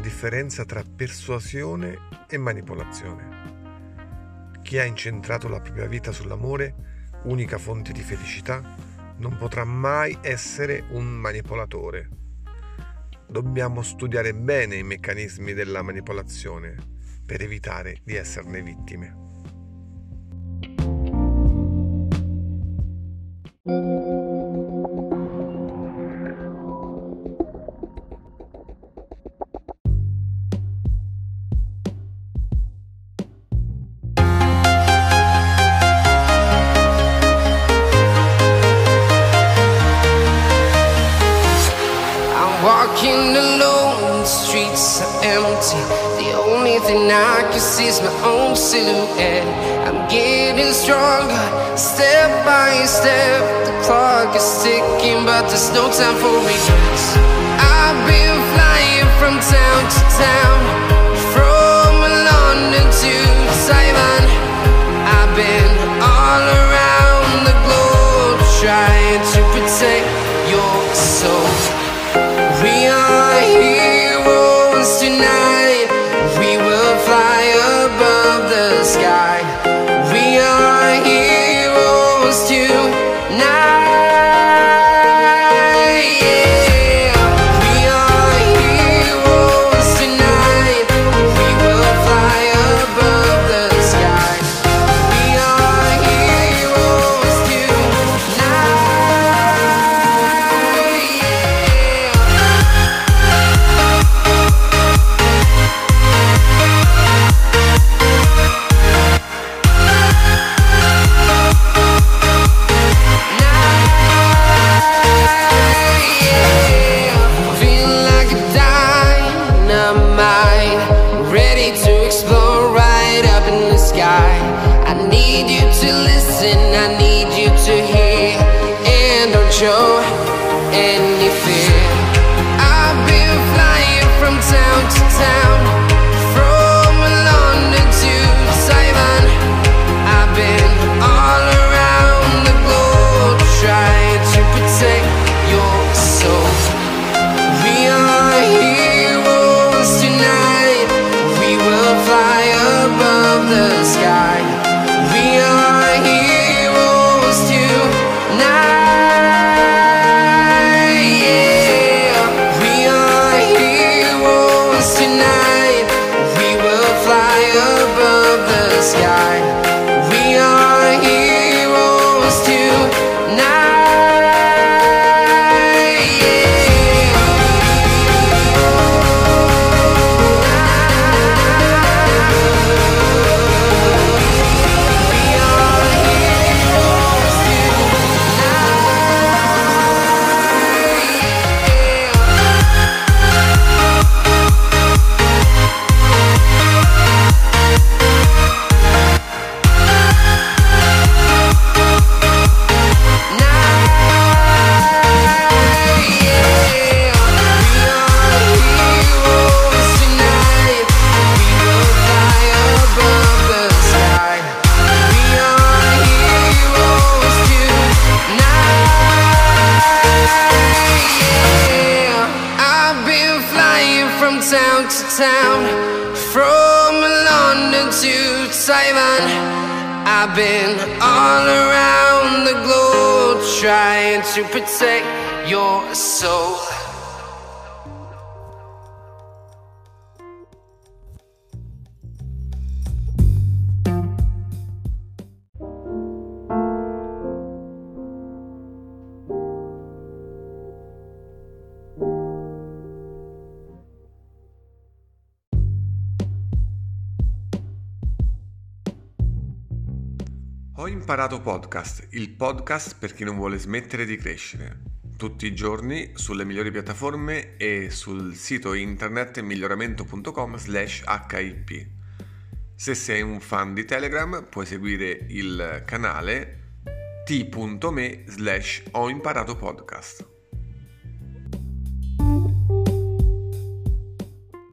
differenza tra persuasione e manipolazione. Chi ha incentrato la propria vita sull'amore, unica fonte di felicità, non potrà mai essere un manipolatore. Dobbiamo studiare bene i meccanismi della manipolazione per evitare di esserne vittime. Walking alone, the streets are empty. The only thing I can see is my own silhouette. I'm getting stronger, step by step. The clock is ticking, but there's no time for regrets. I've been flying from town to town, town to town, from London to Taiwan. I've been all around the globe trying to protect your soul. Ho imparato podcast, il podcast per chi non vuole smettere di crescere. Tutti i giorni sulle migliori piattaforme e sul sito internet miglioramento.com slash hip. Se sei un fan di Telegram puoi seguire il canale t.me slash ho imparato podcast.